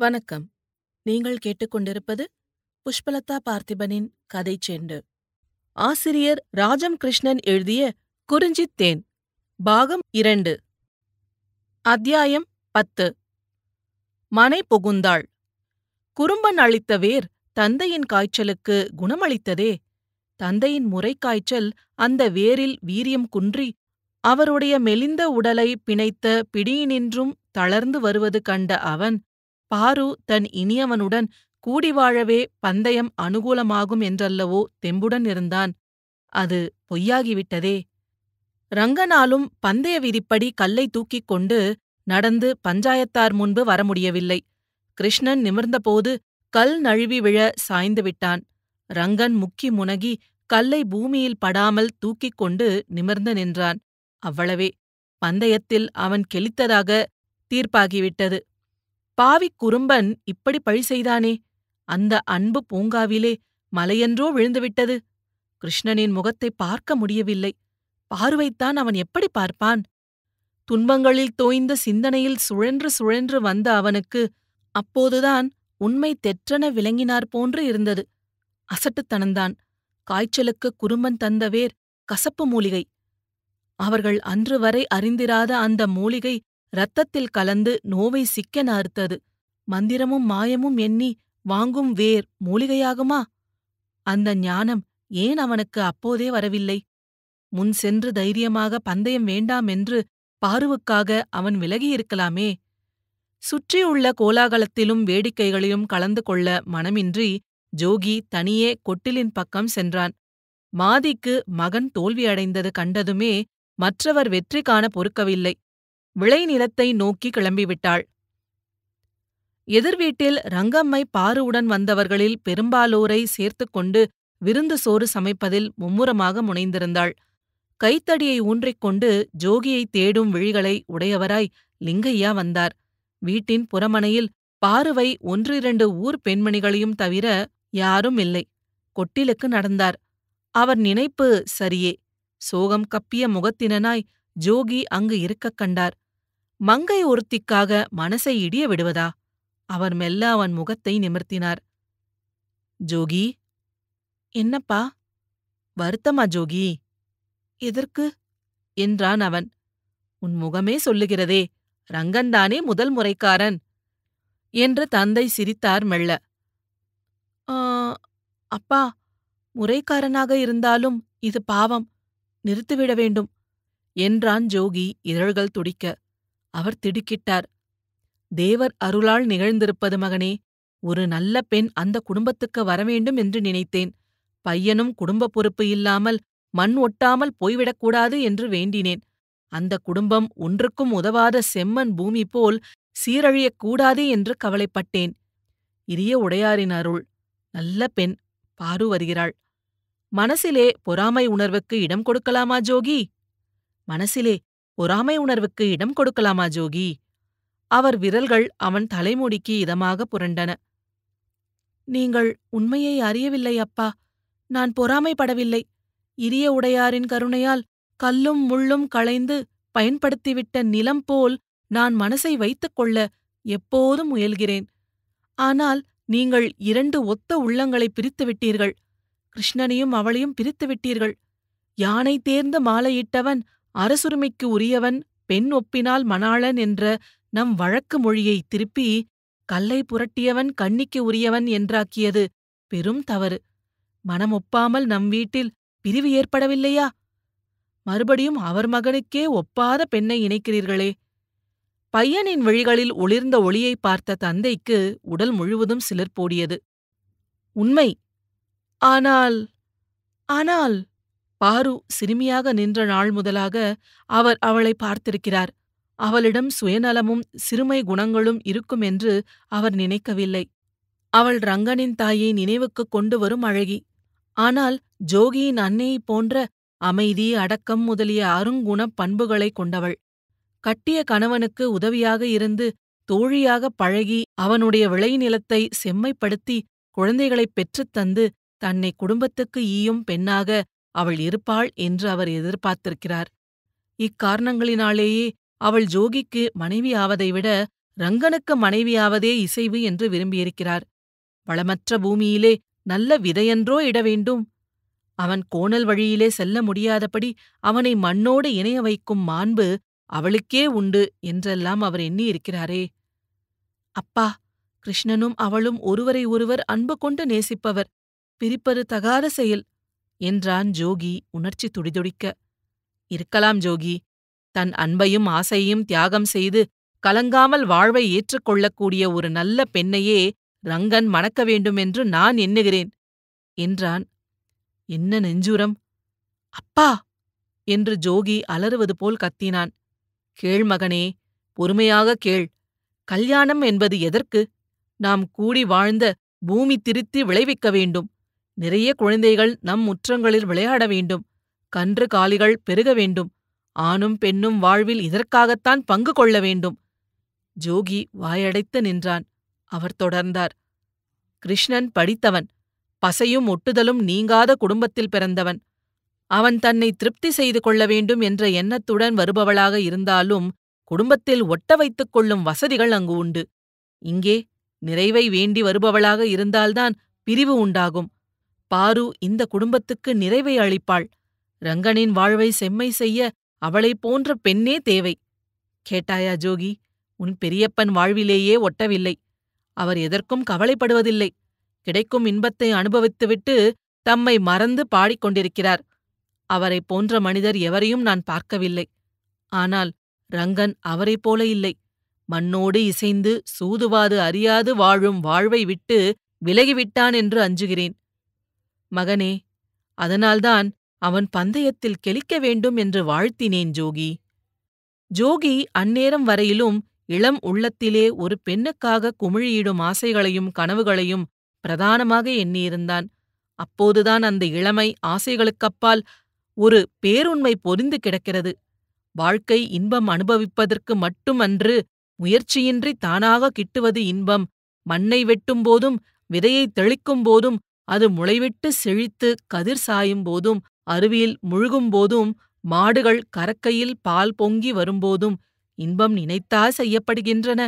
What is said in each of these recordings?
வணக்கம். நீங்கள் கேட்டுக்கொண்டிருப்பது புஷ்பலதா பார்த்திபனின் கதை செண்டு. ஆசிரியர் ராஜம் கிருஷ்ணன் எழுதிய குறிஞ்சித் தேன் பாகம் இரண்டு. அத்தியாயம் பத்து. மனை புகுந்தாள். குறும்பன் அளித்த வேர் தந்தையின் காய்ச்சலுக்கு குணமளித்ததே. தந்தையின் முறைக்காய்ச்சல் அந்த வேரில் வீரியம் குன்றி அவருடைய மெலிந்த உடலை பிணைத்த பிடியினின்றும் தளர்ந்து வருவது கண்ட அவன் பாரு தன் இனியவனுடன் கூடி வாழவே பந்தயம் அனுகூலமாகும் என்றல்லவோ தெம்புடன் இருந்தான். அது பொய்யாகிவிட்டதே. ரங்கனாலும் பந்தய விதிப்படி கல்லை தூக்கிக் கொண்டு நடந்து பஞ்சாயத்தார் முன்பு வர முடியவில்லை கிருஷ்ணன் நிமிர்ந்தபோது கல் நழுவி விழ சாய்ந்து விட்டான். ரங்கன் முக்கி முனகி கல்லை பூமியில் படாமல் தூக்கிக் கொண்டு நிமிர்ந்து நின்றான். அவ்வளவே. பந்தயத்தில் அவன் கெளித்ததாக தீர்ப்பாகிவிட்டது. பாவிக் குறும்பன் இப்படி பழி செய்தானே? அந்த அன்பு பூங்காவிலே மலையென்றோ விழுந்துவிட்டது. கிருஷ்ணனின் முகத்தை பார்க்க முடியவில்லை. பார்வைத்தான் அவன் எப்படி பார்ப்பான்? துன்பங்களில் தோய்ந்த சிந்தனையில் சுழன்று சுழன்று வந்த அவனுக்கு அப்போதுதான் உண்மை தெற்றென விளங்கினார் போன்று இருந்தது. அசட்டுத்தனந்தான் காய்ச்சலுக்கு குறும்பன் தந்த வேர் கசப்பு மூலிகை. அவர்கள் அன்று வரை அறிந்திராத அந்த மூலிகை இரத்தத்தில் கலந்து நோவை சிக்கென அறுத்தது மந்திரமும் மாயமும் எண்ணி வாங்கும் வேர் மூலிகையாகுமா? அந்த ஞானம் ஏன் அவனுக்கு அப்போதே வரவில்லை? முன் சென்று தைரியமாக பந்தயம் வேண்டாம் என்று பாருவுக்காக அவன் விலகியிருக்கலாமே? சுற்றியுள்ள கோலாகலத்திலும் வேடிக்கைகளிலும் கலந்து கொள்ள மனமின்றி ஜோகி தனியே கொட்டிலின் பக்கம் சென்றான். மாதிக்கு மகன் தோல்வியடைந்தது கண்டதுமே மற்றவர் வெற்றி காண பொறுக்கவில்லை. விளைநிலத்தை நோக்கி கிளம்பிவிட்டாள். எதிர்வீட்டில் ரங்கம்மை பாருவுடன் வந்தவர்களில் பெரும்பாலோரை சேர்த்துக்கொண்டு விருந்து சோறு சமைப்பதில் மும்முரமாக முனைந்திருந்தாள். கைத்தடியை ஊன்றிக்கொண்டு ஜோகியை தேடும் விழிகளை உடையவராய் லிங்கையா வந்தார். வீட்டின் புறமனையில் பாருவை ஒன்றிரண்டு ஊர் பெண்மணிகளையும் தவிர யாரும் இல்லை. கொட்டிலுக்கு நடந்தார். அவர் நினைப்பு சரியே. சோகம் கப்பிய முகத்தினனாய் ஜோகி அங்கு இருக்கக் கண்டார். மங்கை ஒருத்திக்காக மனசை இடிய விடுவதா? அவர் மெல்ல அவன் முகத்தை நிமிர்த்தினார். ஜோகி. என்னப்பா? வருத்தமா ஜோகி. எதற்கு? என்றான் அவன். உன் முகமே சொல்லுகிறதே ரங்கன்தானே முதல் முறைக்காரன்? என்று தந்தை சிரித்தார் மெல்ல. "ஆ, அப்பா முறைக்காரனாக இருந்தாலும் இது பாவம் நிறுத்திவிட வேண்டும் என்றான் ஜோகி இதழ்கள் துடிக்க. அவர் திடுக்கிட்டார். தேவர் அருளால் நிகழ்ந்திருப்பது மகனே ஒரு நல்ல பெண் அந்த குடும்பத்துக்கு வரவேண்டும் என்று நினைத்தேன். பையனும் குடும்ப பொறுப்பு இல்லாமல் மண் ஒட்டாமல் போய்விடக்கூடாது என்று வேண்டினேன். அந்த குடும்பம் ஒன்றுக்கும் உதவாத செம்மன் பூமி போல் சீரழியக்கூடாதே என்று கவலைப்பட்டேன். இரிய உடையாரின் அருள் நல்ல பெண் பாரு வருகிறாள். மனசிலே பொறாமை உணர்வுக்கு இடம் கொடுக்கலாமா ஜோகி? மனசிலே பொறாமை உணர்வுக்கு இடம் கொடுக்கலாமா ஜோகி? அவர் விரல்கள் அவன் தலைமுடிக்கு இதமாக புரண்டன. நீங்கள் உண்மையை அறியவில்லை அப்பா. நான் பொறாமைப்படவில்லை. இரிய உடையாரின் கருணையால் கல்லும் முள்ளும் களைந்து பயன்படுத்திவிட்ட நிலம் போல் நான் மனசை வைத்துக் கொள்ள எப்போதும் முயல்கிறேன். ஆனால் நீங்கள் இரண்டு ஒத்த உள்ளங்களை பிரித்து விட்டீர்கள் கிருஷ்ணனையும் அவளையும் பிரித்து விட்டீர்கள் யானை தேர்ந்து மாலையிட்டவன் அரசுரிமைக்கு உரியவன் பெண் ஒப்பினால் மணாளன் என்ற நம் வழக்கு மொழியை திருப்பி கல்லை புரட்டியவன் கண்ணிக்கு உரியவன் என்றாக்கியது பெரும் தவறு. மனம் ஒப்பாமல் நம் வீட்டில் பிரிவு ஏற்படவில்லையா? மறுபடியும் அவர் மகனுக்கே ஒப்பாத பெண்ணை இணைக்கிறீர்களே. பையனின் விழிகளில் ஒளிர்ந்த ஒளியை பார்த்த தந்தைக்கு உடல் முழுவதும் சிலிர்ப்போடியது உண்மை. ஆனால் ஆனால் பாரு சிறுமியாக நின்ற நாள் முதலாக அவர் அவளை பார்த்திருக்கிறார். அவளிடம் சுயநலமும் சிறுமை குணங்களும் இருக்கும் என்று அவர் நினைக்கவில்லை. அவள் ரங்கனின் தாயை நினைவுக்குக் கொண்டு வரும் அழகி. ஆனால் ஜோகியின் அன்னையைப் போன்ற அமைதி அடக்கம் முதலிய அருங்குணப் பண்புகளைக் கொண்டவள். கட்டிய கணவனுக்கு உதவியாக இருந்து தோழியாக பழகி அவனுடைய விளைநிலத்தை செம்மைப்படுத்தி குழந்தைகளைப் பெற்றுத் தந்து தன்னை குடும்பத்துக்கு ஈயும் பெண்ணாக அவள் இருப்பாள் என்று அவர் எதிர்பார்த்திருக்கிறார். இக்காரணங்களினாலேயே அவள் ஜோகிக்கு மனைவியாவதை விட ரங்கனுக்கு மனைவியாவதே இசைவு என்று விரும்பியிருக்கிறார். வளமற்ற பூமியிலே நல்ல விதையன்றோ இட வேண்டும். அவன் கோணல் வழியிலே செல்ல முடியாதபடி அவனை மண்ணோடு இணைய வைக்கும் மாண்பு அவளுக்கே உண்டு என்றெல்லாம் அவர் எண்ணியிருக்கிறாரே. அப்பா கிருஷ்ணனும் அவளும் ஒருவரை ஒருவர் அன்பு கொண்டு நேசிப்பவர். பிரிப்பது தகாத செயல். என்றான் ஜோகி உணர்ச்சி துடிதுடிக்க. இருக்கலாம் ஜோகி தன் அன்பையும் ஆசையையும் தியாகம் செய்து கலங்காமல் வாழ்வை ஏற்றுக்கொள்ளக்கூடிய ஒரு நல்ல பெண்ணையே ரங்கன் மணக்க வேண்டுமென்று நான் எண்ணுகிறேன் என்றான். என்ன நெஞ்சுரம் அப்பா! என்று ஜோகி அலறுவது போல் கத்தினான். கேள் மகனே பொறுமையாக கேள். கல்யாணம் என்பது எதற்கு? நாம் கூடி வாழ்ந்த பூமி திருத்தி விளைவிக்க வேண்டும். நிறைய குழந்தைகள் நம் முற்றங்களில் விளையாட வேண்டும். கன்று காலிகள் பெருக வேண்டும். ஆணும் பெண்ணும் வாழ்வில் இதற்காகத்தான் பங்கு கொள்ள வேண்டும். ஜோகி வாயடைத்து நின்றான். அவர் தொடர்ந்தார். கிருஷ்ணன் படித்தவன். பசையும் ஒட்டுதலும் நீங்காத குடும்பத்தில் பிறந்தவன். அவன் தன்னை திருப்தி செய்து கொள்ள வேண்டும் என்ற எண்ணத்துடன் வருபவளாக இருந்தாலும் குடும்பத்தில் ஒட்ட வைத்துக் கொள்ளும் வசதிகள் அங்கு உண்டு. இங்கே நிறைவை வேண்டி வருபவளாக இருந்தால்தான் பிரிவு உண்டாகும். பாரு இந்த குடும்பத்துக்கு நிறைவை அளிப்பாள். ரங்கனின் வாழ்வை செம்மை செய்ய அவளைப் போன்ற பெண்ணே தேவை. கேட்டாயா ஜோகி உன் பெரியப்பன் வாழ்விலேயே ஒட்டவில்லை. அவர் எதற்கும் கவலைப்படுவதில்லை. கிடைக்கும் இன்பத்தை அனுபவித்துவிட்டு தம்மை மறந்து பாடிக்கொண்டிருக்கிறார் அவரைப் போன்ற மனிதர் எவரையும் நான் பார்க்கவில்லை. ஆனால் ரங்கன் அவரைப் போல இல்லை. மண்ணோடு இசைந்து சூதுவாது அறியாது வாழும் வாழ்வை விட்டு விலகிவிட்டான் என்று அஞ்சுகிறேன். மகனே அதனால்தான் அவன் பந்தயத்தில் கெளிக்க வேண்டும் என்று வாழ்த்தினேன் ஜோகி. ஜோகி அந்நேரம் வரையிலும் இளம் உள்ளத்திலே ஒரு பெண்ணுக்காக குமிழியிடும் ஆசைகளையும் கனவுகளையும் பிரதானமாக எண்ணியிருந்தான். அப்போதுதான் அந்த இளமை ஆசைகளுக்கப்பால் ஒரு பேருண்மை பொரிந்து கிடக்கிறது. வாழ்க்கை இன்பம் அனுபவிப்பதற்கு மட்டுமன்று முயற்சியின்றி தானாக கிட்டுவது இன்பம். மண்ணை வெட்டும் போதும் விதையை தெளிக்கும் போதும் அது முளைவிட்டு செழித்து கதிர் சாயும் போதும் அருவியில் முழுகும் போதும் மாடுகள் கரக்கையில் பால் பொங்கி வரும்போதும் இன்பம் நினைத்தா செய்யப்படுகின்றன.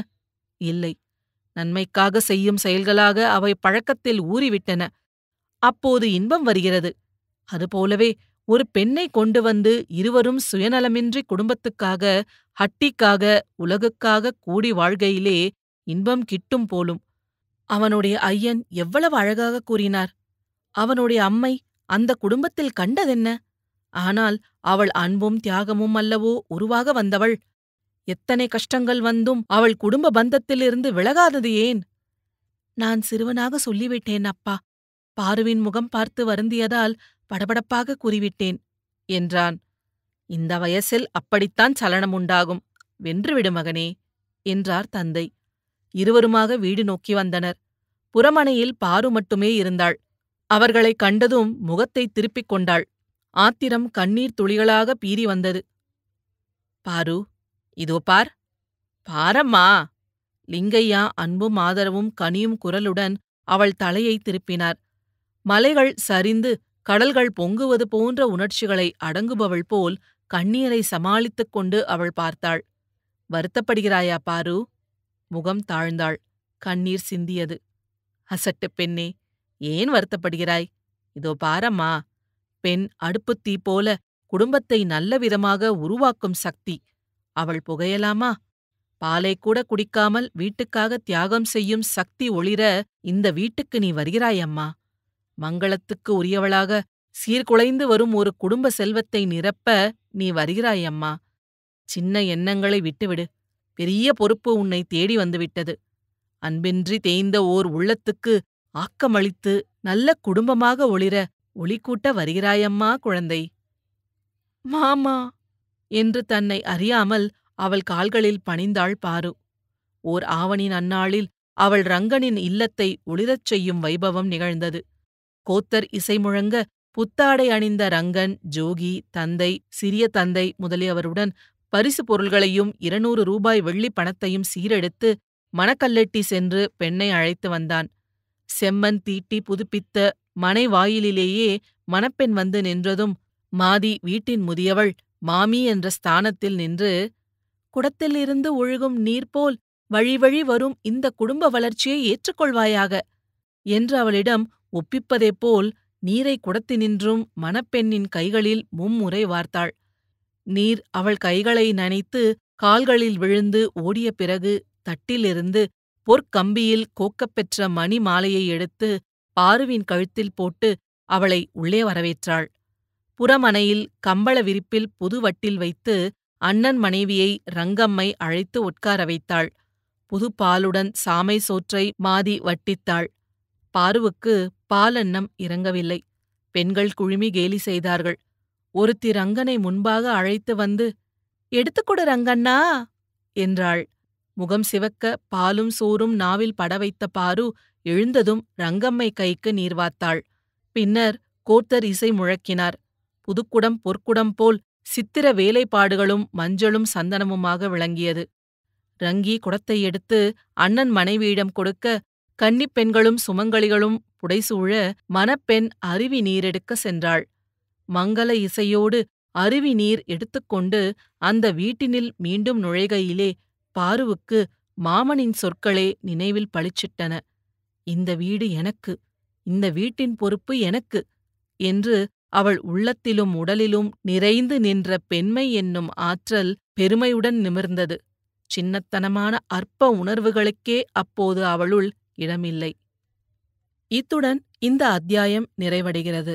இல்லை நன்மைக்காக செய்யும் செயல்களாக அவை பழக்கத்தில் ஊறிவிட்டன. அப்போது இன்பம் வருகிறது. அதுபோலவே ஒரு பெண்ணை கொண்டு வந்து இருவரும் சுயநலமின்றி குடும்பத்துக்காக ஹட்டிக்காக உலகுக்காக கூடி வாழ்கையிலே இன்பம் கிட்டும் போலும் அவனுடைய ஐயன் எவ்வளவு அழகாக கூறினார். அவனுடைய அம்மை அந்த குடும்பத்தில் கண்டதென்ன? ஆனால் அவள் அன்பும் தியாகமும் அல்லவோ உருவாக வந்தவள். எத்தனை கஷ்டங்கள் வந்தும் அவள் குடும்ப பந்தத்திலிருந்து விலகாதது ஏன்? நான் சிறுவனாக சொல்லிவிட்டேன் அப்பா. பாருவின் முகம் பார்த்து வருந்தியதால் படபடப்பாக கூறிவிட்டேன் என்றான். இந்த வயசில் அப்படித்தான் சலனம் உண்டாகும். வென்றுவிடு மகனே என்றார் தந்தை. இருவருமாக வீடு நோக்கி வந்தனர். புறமனையில் பாரு மட்டுமே இருந்தாள். அவர்களைக் கண்டதும் முகத்தை திருப்பிக் கொண்டாள். ஆத்திரம் கண்ணீர் துளிகளாக பீறி வந்தது. பாரு இதோ பார். பாரம்மா. லிங்கையா அன்பும் ஆதரவும் கனியும் குரலுடன் அவள் தலையை திருப்பினார். மலைகள் சரிந்து கடல்கள் பொங்குவது போன்ற உணர்ச்சிகளை அடங்குபவள் போல் கண்ணீரை சமாளித்துக் கொண்டு அவள் பார்த்தாள். வருத்தப்படுகிறாயா பாரு? முகம் தாழ்ந்தாள். கண்ணீர் சிந்தியது. அசட்டு பெண்ணே ஏன் வருத்தப்படுகிறாய்? இதோ பாரம்மா. பெண் அடுப்புத் தீ போல குடும்பத்தை நல்ல விதமாக உருவாக்கும் சக்தி. அவள் புகையலாமா? பாலை கூட குடிக்காமல் வீட்டுக்காக தியாகம் செய்யும் சக்தி ஒளிர இந்த வீட்டுக்கு நீ வருகிறாயம்மா. மங்களத்துக்கு உரியவளாக சீர்குலைந்து வரும் ஒரு குடும்ப செல்வத்தை நிரப்ப நீ வருகிறாயம்மா. சின்ன எண்ணங்களை விட்டுவிடு. பெரிய பொறுப்பு உன்னை தேடி வந்துவிட்டது. அன்பின்றி தேய்ந்த ஓர் உள்ளத்துக்கு ஆக்கமளித்து நல்ல குடும்பமாக ஒளிர ஒளிக்கூட்ட வருகிறாயம்மா குழந்தை. மாமா! என்று தன்னை அறியாமல் அவள் கால்களில் பணிந்தாள் பாரு. ஓர் ஆவணின் அந்நாளில் அவள் ரங்கனின் இல்லத்தை ஒளிரச் செய்யும் வைபவம் நிகழ்ந்தது. கோத்தர் இசை முழங்க புத்தாடை அணிந்த ரங்கன் ஜோகி தந்தை சிறிய தந்தை முதலியவருடன் பரிசு பொருள்களையும் இருநூறு ரூபாய் வெள்ளிப் பணத்தையும் சீரெடுத்து மணக்கல்லெட்டி சென்று பெண்ணை அழைத்து வந்தான். செம்மன் தீட்டி புதுப்பித்த மனை வாயிலிலேயே மணப்பெண் வந்து நின்றதும் மாதி வீட்டின் முதியவள் மாமி என்ற ஸ்தானத்தில் நின்று குடத்திலிருந்து ஒழுகும் நீர் போல் வழி வழி வரும் இந்த குடும்ப வளர்ச்சியை ஏற்றுக்கொள்வாயாக என்று அவளிடம் ஒப்பிப்பதே போல் நீரை குடத்தினின்றும் மணப்பெண்ணின் கைகளில் மும்முறை வார்த்தாள். நீர் அவள் கைகளை நனைத்து கால்களில் விழுந்து ஓடிய பிறகு தட்டிலிருந்து பொற்கம்பியில் கோக்கப்பெற்ற மணி மாலையை எடுத்து பாருவின் கழுத்தில் போட்டு அவளை உள்ளே வரவேற்றாள். புறமனையில் கம்பள விரிப்பில் புது வட்டில் வைத்து அண்ணன் மனைவியை ரங்கம்மை அழைத்து உட்கார வைத்தாள். புது பாலுடன் சாமை சோற்றை மாதி வட்டித்தாள். பாருவுக்கு பாலன்னம் இறங்கவில்லை. பெண்கள் குழுமி கேலி செய்தார்கள். ஒருத்தி ரங்கனை முன்பாக அழைத்து வந்து எடுத்துக்கொடு ரங்கண்ணா! என்றாள். முகம் சிவக்க பாலும் சோறும் நாவில் பட வைத்த பாரு எழுந்ததும் ரங்கம்மை கைக்கு நீர் வார்த்தாள். பின்னர் கோத்தர் இசை முழக்கினார். புதுக்குடம் பொற்குடம் போல் சித்திர வேலைப்பாடுகளும் மஞ்சளும் சந்தனமுமாக விளங்கியது. ரங்கி குடத்தை எடுத்து அண்ணன் மனைவியிடம் கொடுக்க கன்னிப் பெண்களும் சுமங்கலிகளும் புடைசூழ மணப்பெண் அருவி நீரெடுக்க சென்றாள். மங்கள இசையோடு அருவி நீர் எடுத்துக்கொண்டு அந்த வீட்டினில் மீண்டும் நுழைகையிலே பாருவுக்கு மாமனின் சொற்களே நினைவில் பளிச்சிட்டன. இந்த வீடு எனக்கு இந்த வீட்டின் பொறுப்பு எனக்கு என்று அவள் உள்ளத்திலும் உடலிலும் நிறைந்து நின்ற பெண்மை என்னும் ஆற்றல் பெருமையுடன் நிமிர்ந்தது. சின்னத்தனமான அற்ப உணர்வுகளுக்கே அப்போது அவளுள் இடமில்லை. இத்துடன் இந்த அத்தியாயம் நிறைவடைகிறது.